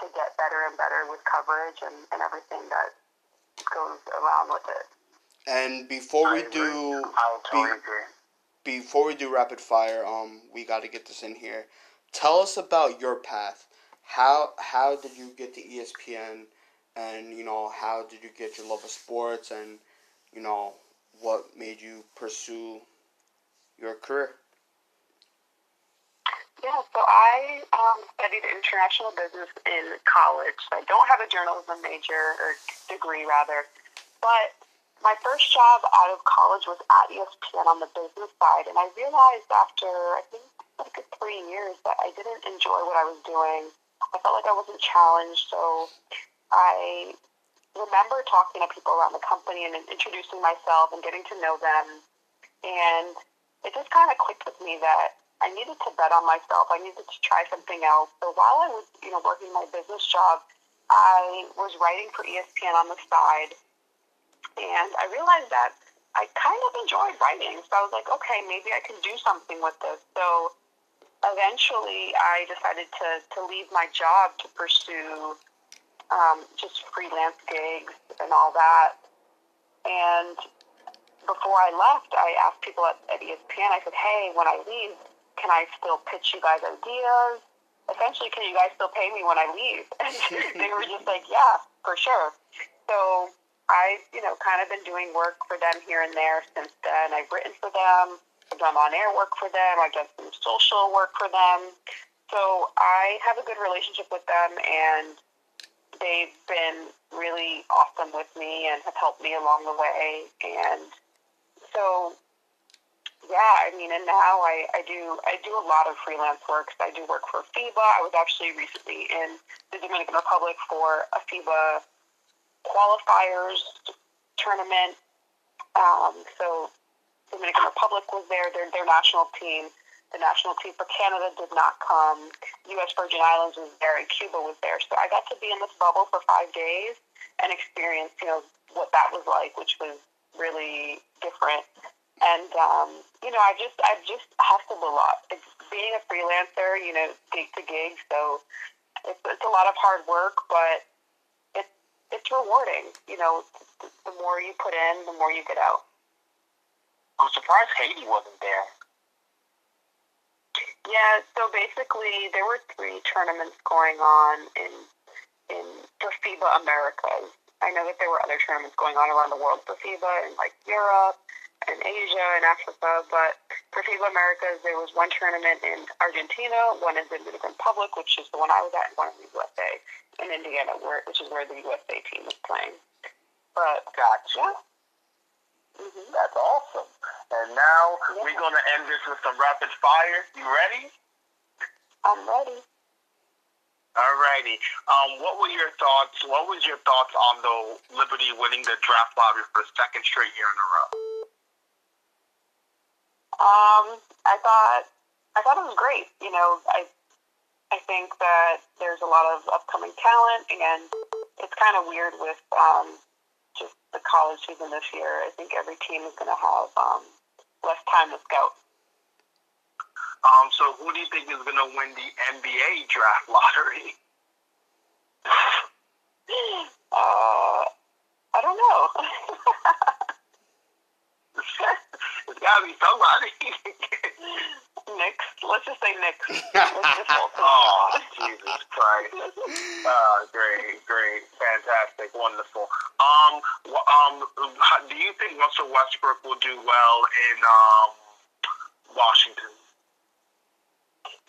to get better and better with coverage and, and everything that goes around with it. And before we do, totally be, before we do rapid fire, um, we got to get this in here. Tell us about your path. How how did you get to ESPN, and you know how did you get your love of sports, and you know what made you pursue your career? Yeah, so I um, studied international business in college. I don't have a journalism major or degree, rather, but my first job out of college was at ESPN on the business side, and I realized after I think like three years that I didn't enjoy what I was doing. I felt like I wasn't challenged, so I remember talking to people around the company and introducing myself and getting to know them, and it just kind of clicked with me that I needed to bet on myself. I needed to try something else. So while I was, you know, working my business job, I was writing for ESPN on the side, and I realized that I kind of enjoyed writing. So I was like, okay, maybe I can do something with this. So eventually, I decided to to leave my job to pursue um, just freelance gigs and all that. And before I left, I asked people at, at ESPN. I said, hey, when I leave can I still pitch you guys ideas? Essentially, can you guys still pay me when I leave? And they were just like, yeah, for sure. So I've, you know, kind of been doing work for them here and there since then. I've written for them. I've done on-air work for them. I've done some social work for them. So I have a good relationship with them, and they've been really awesome with me and have helped me along the way. And so yeah, I mean, and now I, I do I do a lot of freelance work. I do work for FIBA. I was actually recently in the Dominican Republic for a FIBA qualifiers tournament. Um, so Dominican Republic was there. Their their national team. The national team for Canada did not come. U.S. Virgin Islands was there, and Cuba was there. So I got to be in this bubble for five days and experience, you know, what that was like, which was really different and um, you know, I just I just hustled a lot. It's being a freelancer, you know, gig to gig, so it's, it's a lot of hard work, but it's it's rewarding. You know, the more you put in, the more you get out. I'm surprised Haiti wasn't there. Yeah, so basically there were three tournaments going on in in for FIBA Americas, I know that there were other tournaments going on around the world for FIBA in like Europe and Asia and Africa, but for FIBA Americas, there was one tournament in Argentina, one in the Dominican Republic, which is the one I was at, and one in the USA, in Indiana, where, which is where the USA team was playing. But Gotcha. Hmm That's awesome. And now Yeah. we're going to end this with some rapid fire. You ready? I'm ready. Alrighty. Um, what were your thoughts? What was your thoughts on the Liberty winning the draft lottery for the second straight year in a row? Um, I thought I thought it was great. You know, I I think that there's a lot of upcoming talent, and it's kind of weird with um, the college season this year. I think every team is going to have um, less time to scout. Um, so who do you think is going to win the NBA draft lottery? Uh, I don't know. it's got to be somebody. Knicks. Let's just say just oh. Jesus Christ. Uh, great, great, fantastic, wonderful. Um, um, do you think Russell Westbrook will do well in um, Washington?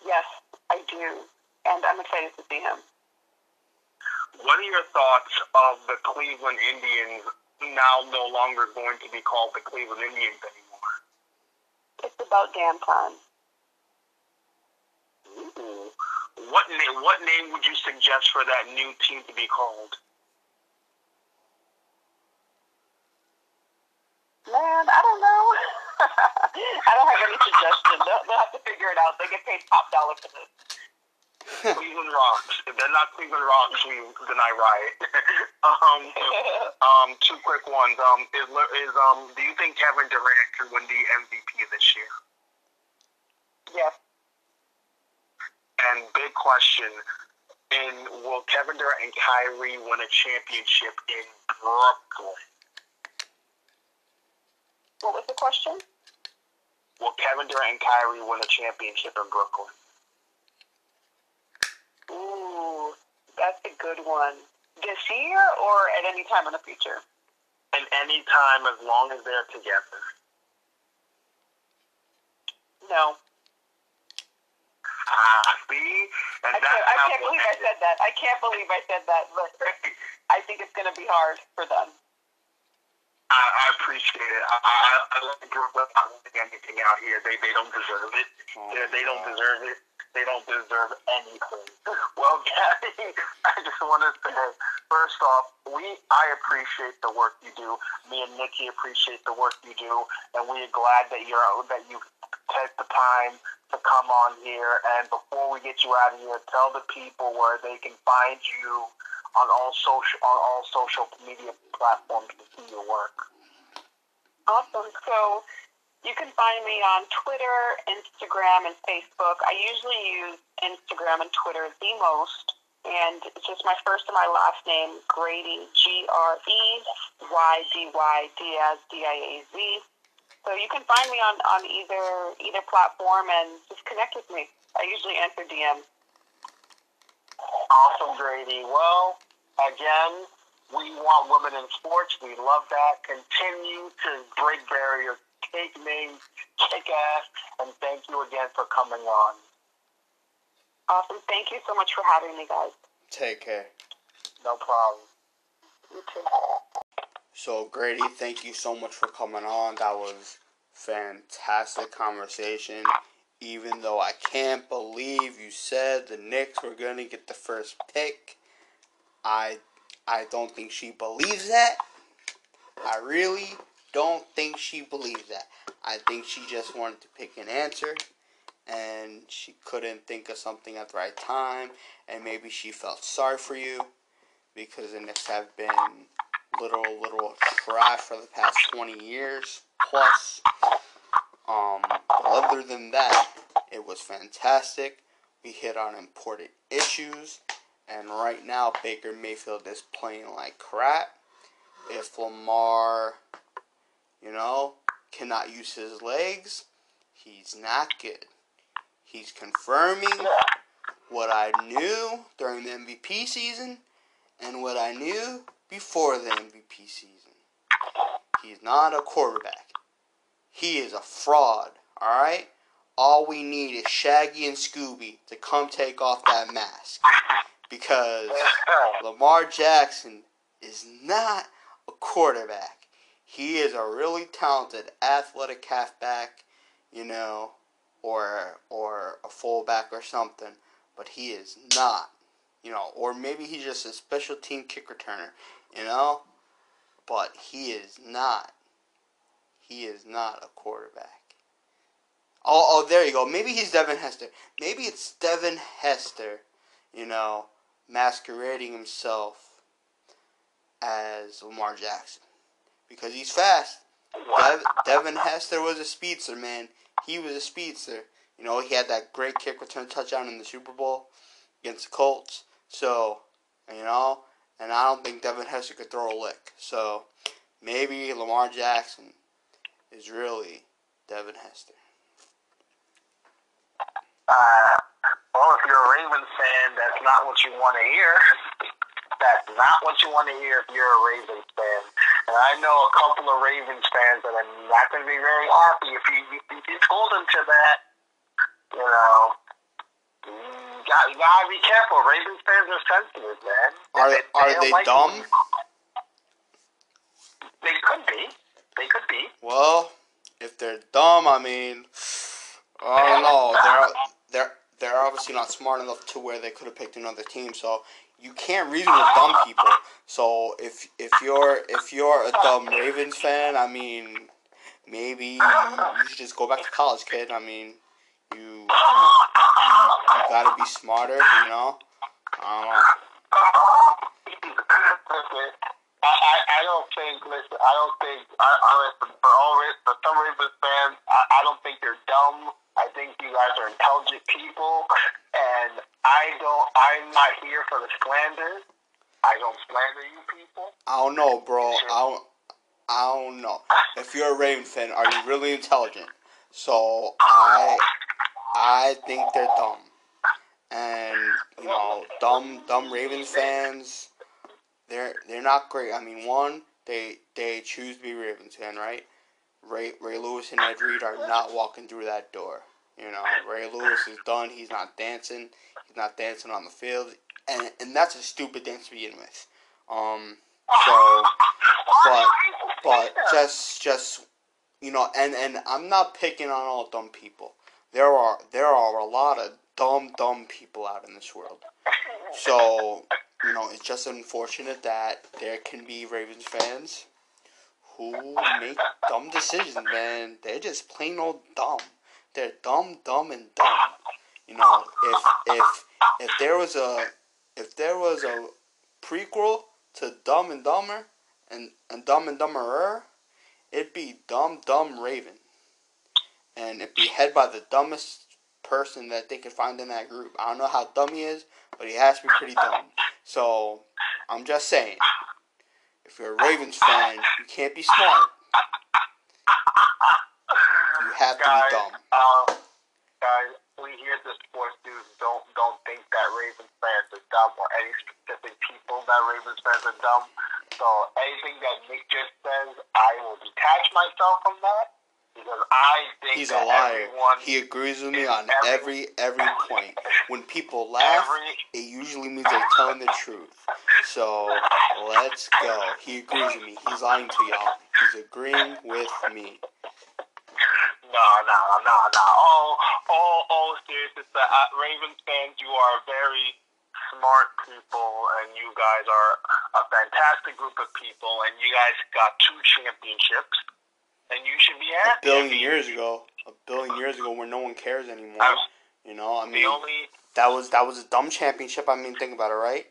Yes, I do, and I'm excited to see him. What are your thoughts of the Cleveland Indians now no longer going to be called the Cleveland Indians anymore? It's about damn time. Ooh. What name? What name would you suggest for that new team to be called? Man, I don't know. I don't have any suggestions. They'll, they'll have to figure it out. They get paid top dollar for this. Cleveland Rocks. If they're not Cleveland Rocks, we deny riot. um, um, two quick ones. Um, is, is um, do you think Kevin Durant can win the MVP this year? yes. And big question: In will Kevin Durant and Kyrie win a championship in Brooklyn? What was the question? Will Kevin Durant and Kyrie win a championship in Brooklyn? Ooh, that's a good one. This year or at any time in the future? And any time as long as they're together. No. See, and I that's can't, I can't believe I said that. I can't believe I said that, but I think it's going to be hard for them. I, I appreciate it. I, I, I like Brooklyn not winning anything out here. They they don't deserve it. Oh they, they don't deserve it. They don't deserve anything. Well, Gabby, I just want to say, first off, we I appreciate the work you do. Me and Nikki appreciate the work you do, and we are glad that you're that you take the time to come on here. And before we get you out of here, tell the people where they can find you on all social on all social media platforms to see your work. Awesome. So you can find me on Twitter, Instagram, and Facebook. I usually use Instagram and Twitter the most. And it's just my first and my last name, Greydy, G R E Y D Y Diaz, D I A Z. So you can find me on, on either either platform and just connect with me. I usually answer DMs. Awesome, Greydy. Well, again, we want women in sports. We love that. Continue to break barriers, take names, kick ass, and thank you again for coming on. Awesome. Thank you so much for having me, guys. Take care. No problem. You too. So Greydy, thank you so much for coming on. That was fantastic conversation. Even though I can't believe you said the Knicks were gonna get the first pick, I I don't think she believes that. I really don't think she believes that. I think she just wanted to pick an answer and she couldn't think of something at the right time and maybe she felt sorry for you because the Knicks have been little little trash for the past 20 years plus um other than that it was fantastic we hit on important issues and right now Baker Mayfield is playing like crap if Lamar you know cannot use his legs he's not good he's confirming what I knew during the MVP season and what I knew before the MVP season. He's not a quarterback. He is a fraud, alright? All we need is Shaggy and Scooby to come take off that mask. Because Lamar Jackson is not a quarterback. He is a really talented athletic halfback, you know, or or a fullback or something, but he is not, you know, or maybe he's just a special team kick returner, you know, but he is not. He is not a quarterback. Oh, oh, there you go. Maybe he's Devin Hester. Maybe it's Devin Hester, you know, masquerading himself as Lamar Jackson because he's fast. Dev, Devin Hester was a speedster, man. He was a speedster. You know, he had that great kick return touchdown in the Super Bowl against the Colts. So, you know, and I don't think Devin Hester could throw a lick. So, maybe Lamar Jackson is really Devin Hester. Uh, well, if you're a Ravens fan, that's not what you want to hear. That's not what you want to hear if you're a Ravens fan. And I know a couple of Ravens fans that are not going to be very happy if you, if you told them to that. You know, you got, you got to be careful. Ravens fans are sensitive, man. Are they, are they like dumb? you. They could be. They could be. Well, if they're dumb, I mean, I don't know. They're they're they're obviously not smart enough to where they could have picked another team. So you can't reason with dumb people. So if if you're if you're a dumb Ravens fan, I mean, maybe you, should just go back to college, kid. I mean, you you gotta be smarter, you know. I don't know. I, I, I don't think. Listen, I don't think. I, I listen for all for some Ravens fans. I, I don't think you're dumb. I think you guys are intelligent people, and I don't. I'm not here for the slander. I don't slander you people. I don't know, bro. I don't, I don't know. If you're a Raven fan, are you really intelligent? So I I think they're dumb. And you know, dumb dumb Ravens fans, they're they're not great. I mean, one, they they choose to be Ravens fan, right? Ray Ray Lewis and Ed Reed are not walking through that door. You know, Ray Lewis is done. He's not dancing. He's not dancing on the field, and and that's a stupid dance to begin with. Um, so, but but just just you know, and and I'm not picking on all dumb people. There are there are a lot of dumb dumb people out in this world. So you know, it's just unfortunate that there can be Ravens fans who make dumb decisions, man. They're just plain old dumb. They're dumb, dumb, and dumb. You know, if if if there was a if there was a prequel to Dumb and Dumber and, and Dumb and Dumberer, it'd be Dumb Dumb Raven. And it'd be head by the dumbest person that they could find in that group. I don't know how dumb he is, but he has to be pretty dumb. So I'm just saying, if you're a Ravens fan, you can't be smart. You have to be guys, dumb. um, guys, we here at the sports dudes don't don't think that Ravens fans are dumb or any specific people that Ravens fans are dumb. So anything that Nick just says, I will detach myself from that because I think He's a liar. He agrees with me on every every point. When people laugh, every it usually means they're telling the truth. So let's go. He agrees with me. He's lying to y'all. He's agreeing with me. No, no, no, no. All, all, all seriousness. Uh, Ravens fans, you are very smart people, and you guys are a fantastic group of people, and you guys got two championships, and you should be A happy. billion years ago, a billion years ago, where no one cares anymore. You know, I mean, only that was that was a dumb championship. I mean, think about it, right?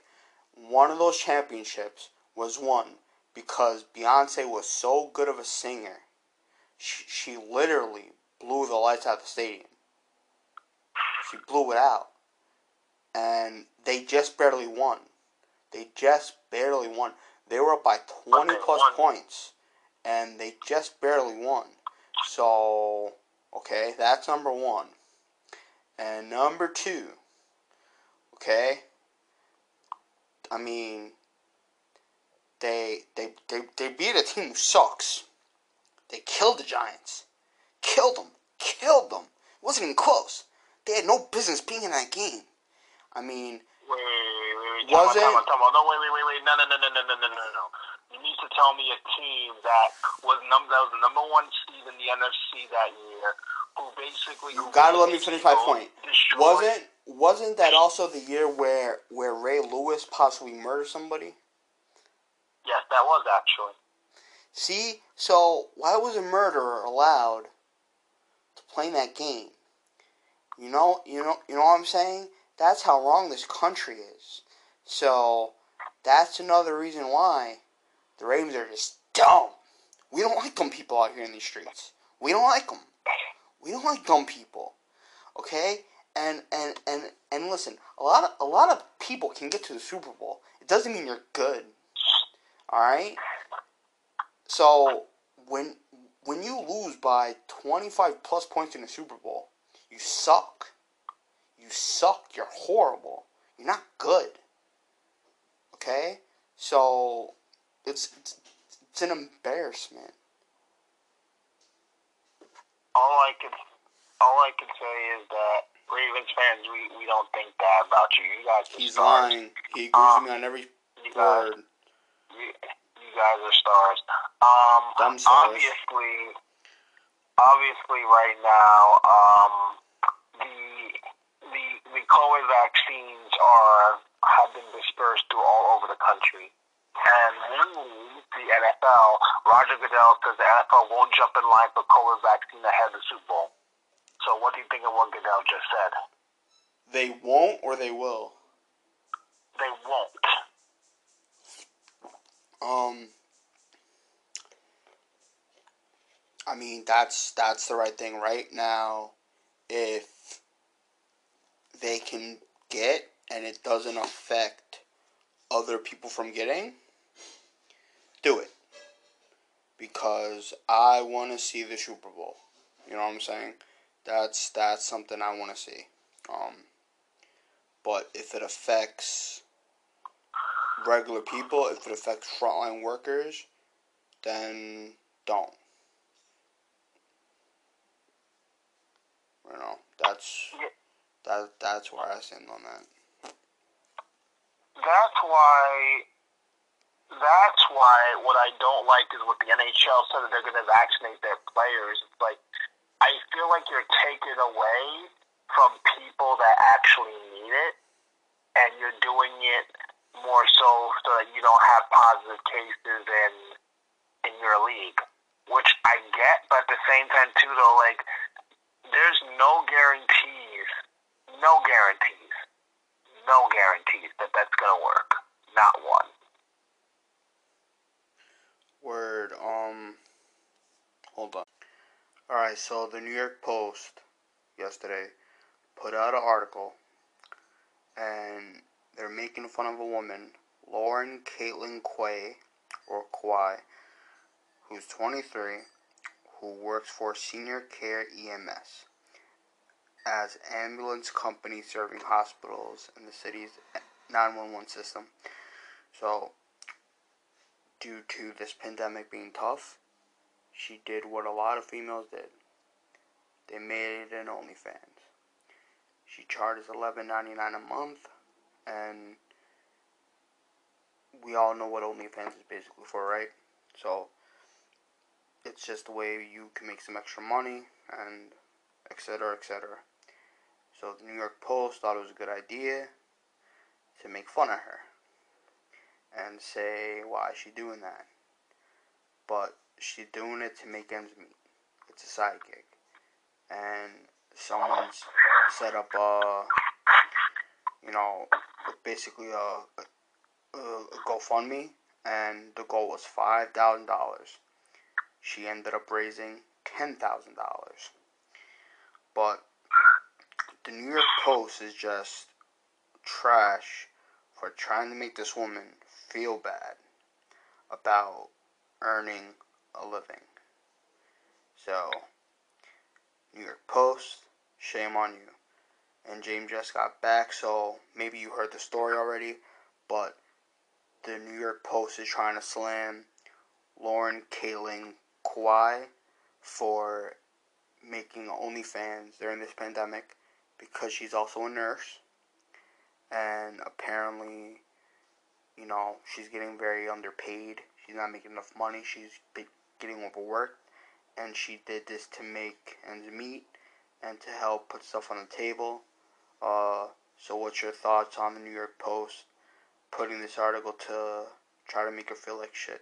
One of those championships was won because Beyonce was so good of a singer. She, she literally blew the lights out of the stadium. She blew it out. And they just barely won. They just barely won. They were up by 20 plus points and they just barely won. So, okay, that's number one. And number two, okay, I mean, they they they, they beat a team who sucks. They killed the Giants, killed them, killed them. It wasn't even close. They had no business being in that game. I mean, wait, wait, wait, wait. was it? No, no, no, no, no, no, no, no. You need to tell me a team that was number that was the number one seed in the NFC that year, who basically you who gotta let me finish my point. destroyed- Wasn't wasn't that also the year where where Ray Lewis possibly murdered somebody? Yes, that was actually. See, so why was a murderer allowed to play in that game? You know, you know, you know what I'm saying? That's how wrong this country is. So that's another reason why the Ravens are just dumb. We don't like dumb people out here in these streets. We don't like them. We don't like dumb people. Okay? And and and and listen, a lot of a lot of people can get to the Super Bowl. It doesn't mean you're good. All right? So when when you lose by 25 plus points in the Super Bowl, you suck. You suck. You're horrible. You're not good. Okay? So it's it's, it's an embarrassment. All I can all I could say is that Ravens fans, we, we don't think that about you. You guys He's stars. lying. He agrees with me on every You guys, word. you, you guys are stars. Um, Dumb stars. obviously, obviously, right now, um, the the the COVID vaccines are have been dispersed through all over the country. And when the NFL, Roger Goodell says the NFL won't jump in line for COVID vaccine ahead of the Super Bowl. So what do you think of what Goodell just said? They won't or they will. They won't. Um I mean that's that's the right thing right now if they can get and it doesn't affect other people from getting do it because I want to see the Super Bowl. You know what I'm saying? That's that's something I want to see. Um but if it affects regular people, if it affects frontline workers, then don't. You know, that's that that's where I stand on that. That's why. That's why what I don't like is what the NHL said that they're going to vaccinate their players. Like I feel like you're taking away from people that actually need it, and you're doing it more so so that you don't have positive cases in in your league, which I get, but at the same time too, though, like there's no guarantees, no guarantees, no guarantees that that's gonna work. Not one. Word. Um. Hold on. All right. So the New York Post yesterday put out an article, and they're making fun of a woman, Lauren Caitlin Kwei, or Kwei, who's 23, who works for Senior Care EMS, as ambulance company serving hospitals in the city's 911 system. So due to this pandemic being tough, she did what a lot of females did. They made it an OnlyFans. She charges eleven ninety nine a month, and we all know what OnlyFans is basically for, right? So it's just a way you can make some extra money and etc. etc. So the New York Post thought it was a good idea to make fun of her and say why is she doing that. But she's doing it to make ends meet. It's a side. And someone's set up a, you know, basically a, a, a GoFundMe, and the goal was $5,000. She ended up raising $10,000. But the New York Post is just trash for trying to make this woman feel bad about earning a living. So, New York Post, shame on you. And James just got back, so maybe you heard the story already, but the New York Post is trying to slam Lauren Kaling Kwei for making OnlyFans during this pandemic because she's also a nurse. And apparently, you know, she's getting very underpaid. She's not making enough money. She's getting overworked. And she did this to make ends meet and to help put stuff on the table. Uh, so, what's your thoughts on the New York Post putting this article to try to make her feel like shit?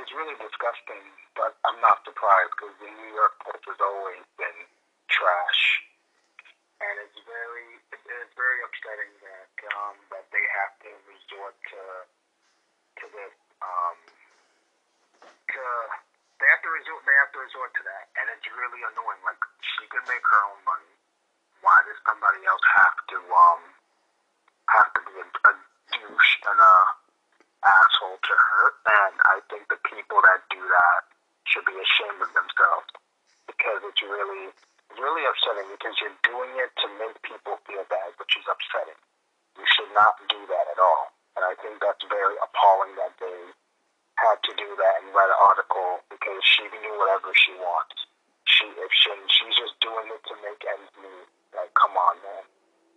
It's really disgusting, but I'm not surprised because the New York Post has always been trash, and it's very very upsetting that um, that they have to resort to to this um, to they have to resort they have to resort to that, and it's really annoying. Like she can make her own money. Why does somebody else have to um have to be a, a douche and a asshole to her, and I think the people that do that should be ashamed of themselves because it's really, really upsetting because you're doing it to make people feel bad, which is upsetting. You should not do that at all, and I think that's very appalling that they had to do that and write an article because she can do whatever she wants. She, if she, she's just doing it to make ends meet. Like, come on, man.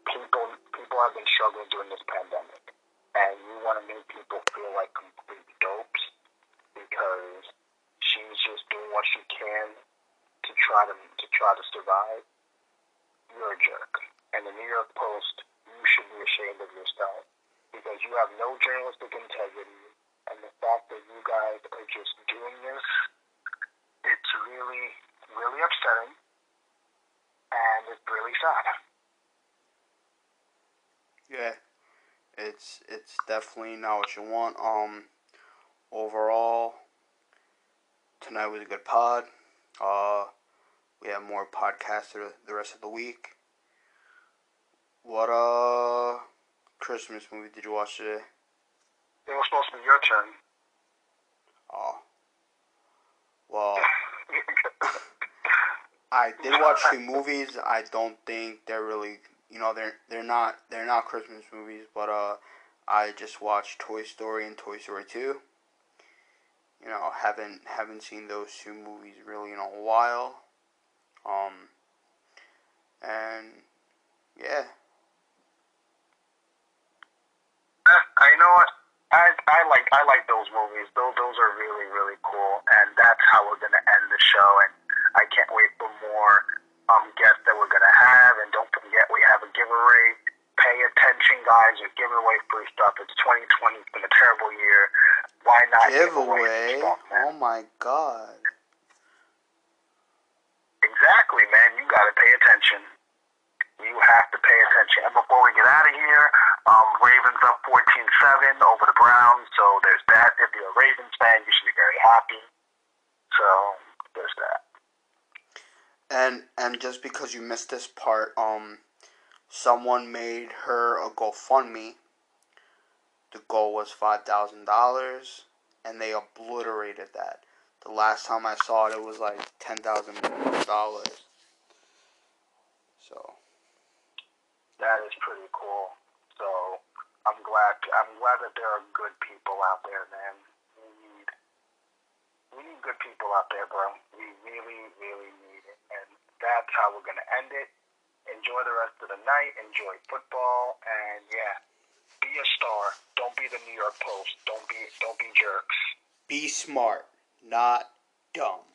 People, people have been struggling during this pandemic and you want to make people feel like complete dopes because she's just doing what she can to try to to try to survive, you're a jerk. And the New York Post, you should be ashamed of yourself because you have no journalistic integrity, and the fact that you guys are just doing this, it's really, really upsetting, and it's really sad. Yeah it's it's definitely not what you want. Um, overall, tonight was a good pod. Uh, we have more podcasts the rest of the week. What uh Christmas movie did you watch today? It was supposed to be your turn. Oh. Well, I did watch two movies. I don't think they're really you know they're they're not they're not Christmas movies, but uh, I just watched Toy Story and Toy Story Two. You know, haven't haven't seen those two movies really in a while. Um, and yeah. I know what? I I like I like those movies. Those those are really really cool, and that's how we're gonna end the show. And I can't wait for more um, guests that we're to have. And don't forget, we have a giveaway. Pay attention, guys. We're giving away free stuff. It's 2020. It's been a terrible year. Why not giveaway? Give oh my god. Exactly, man. You got to pay attention. You have to pay attention. And before we get out of here, um, Ravens up 14-7 over the Browns. So there's that. If you're a Ravens fan, you should be very happy. So there's that. And and just because you missed this part, um, someone made her a GoFundMe. The goal was five thousand dollars, and they obliterated that. The last time I saw it, it was like ten thousand dollars. So. That is pretty cool. So I'm glad. I'm glad that there are good people out there, man. We need. We need good people out there, bro. We really, really need it. and that's how we're going to end it. Enjoy the rest of the night. Enjoy football, and yeah, be a star. Don't be the New York Post. Don't be don't be jerks. Be smart, not dumb.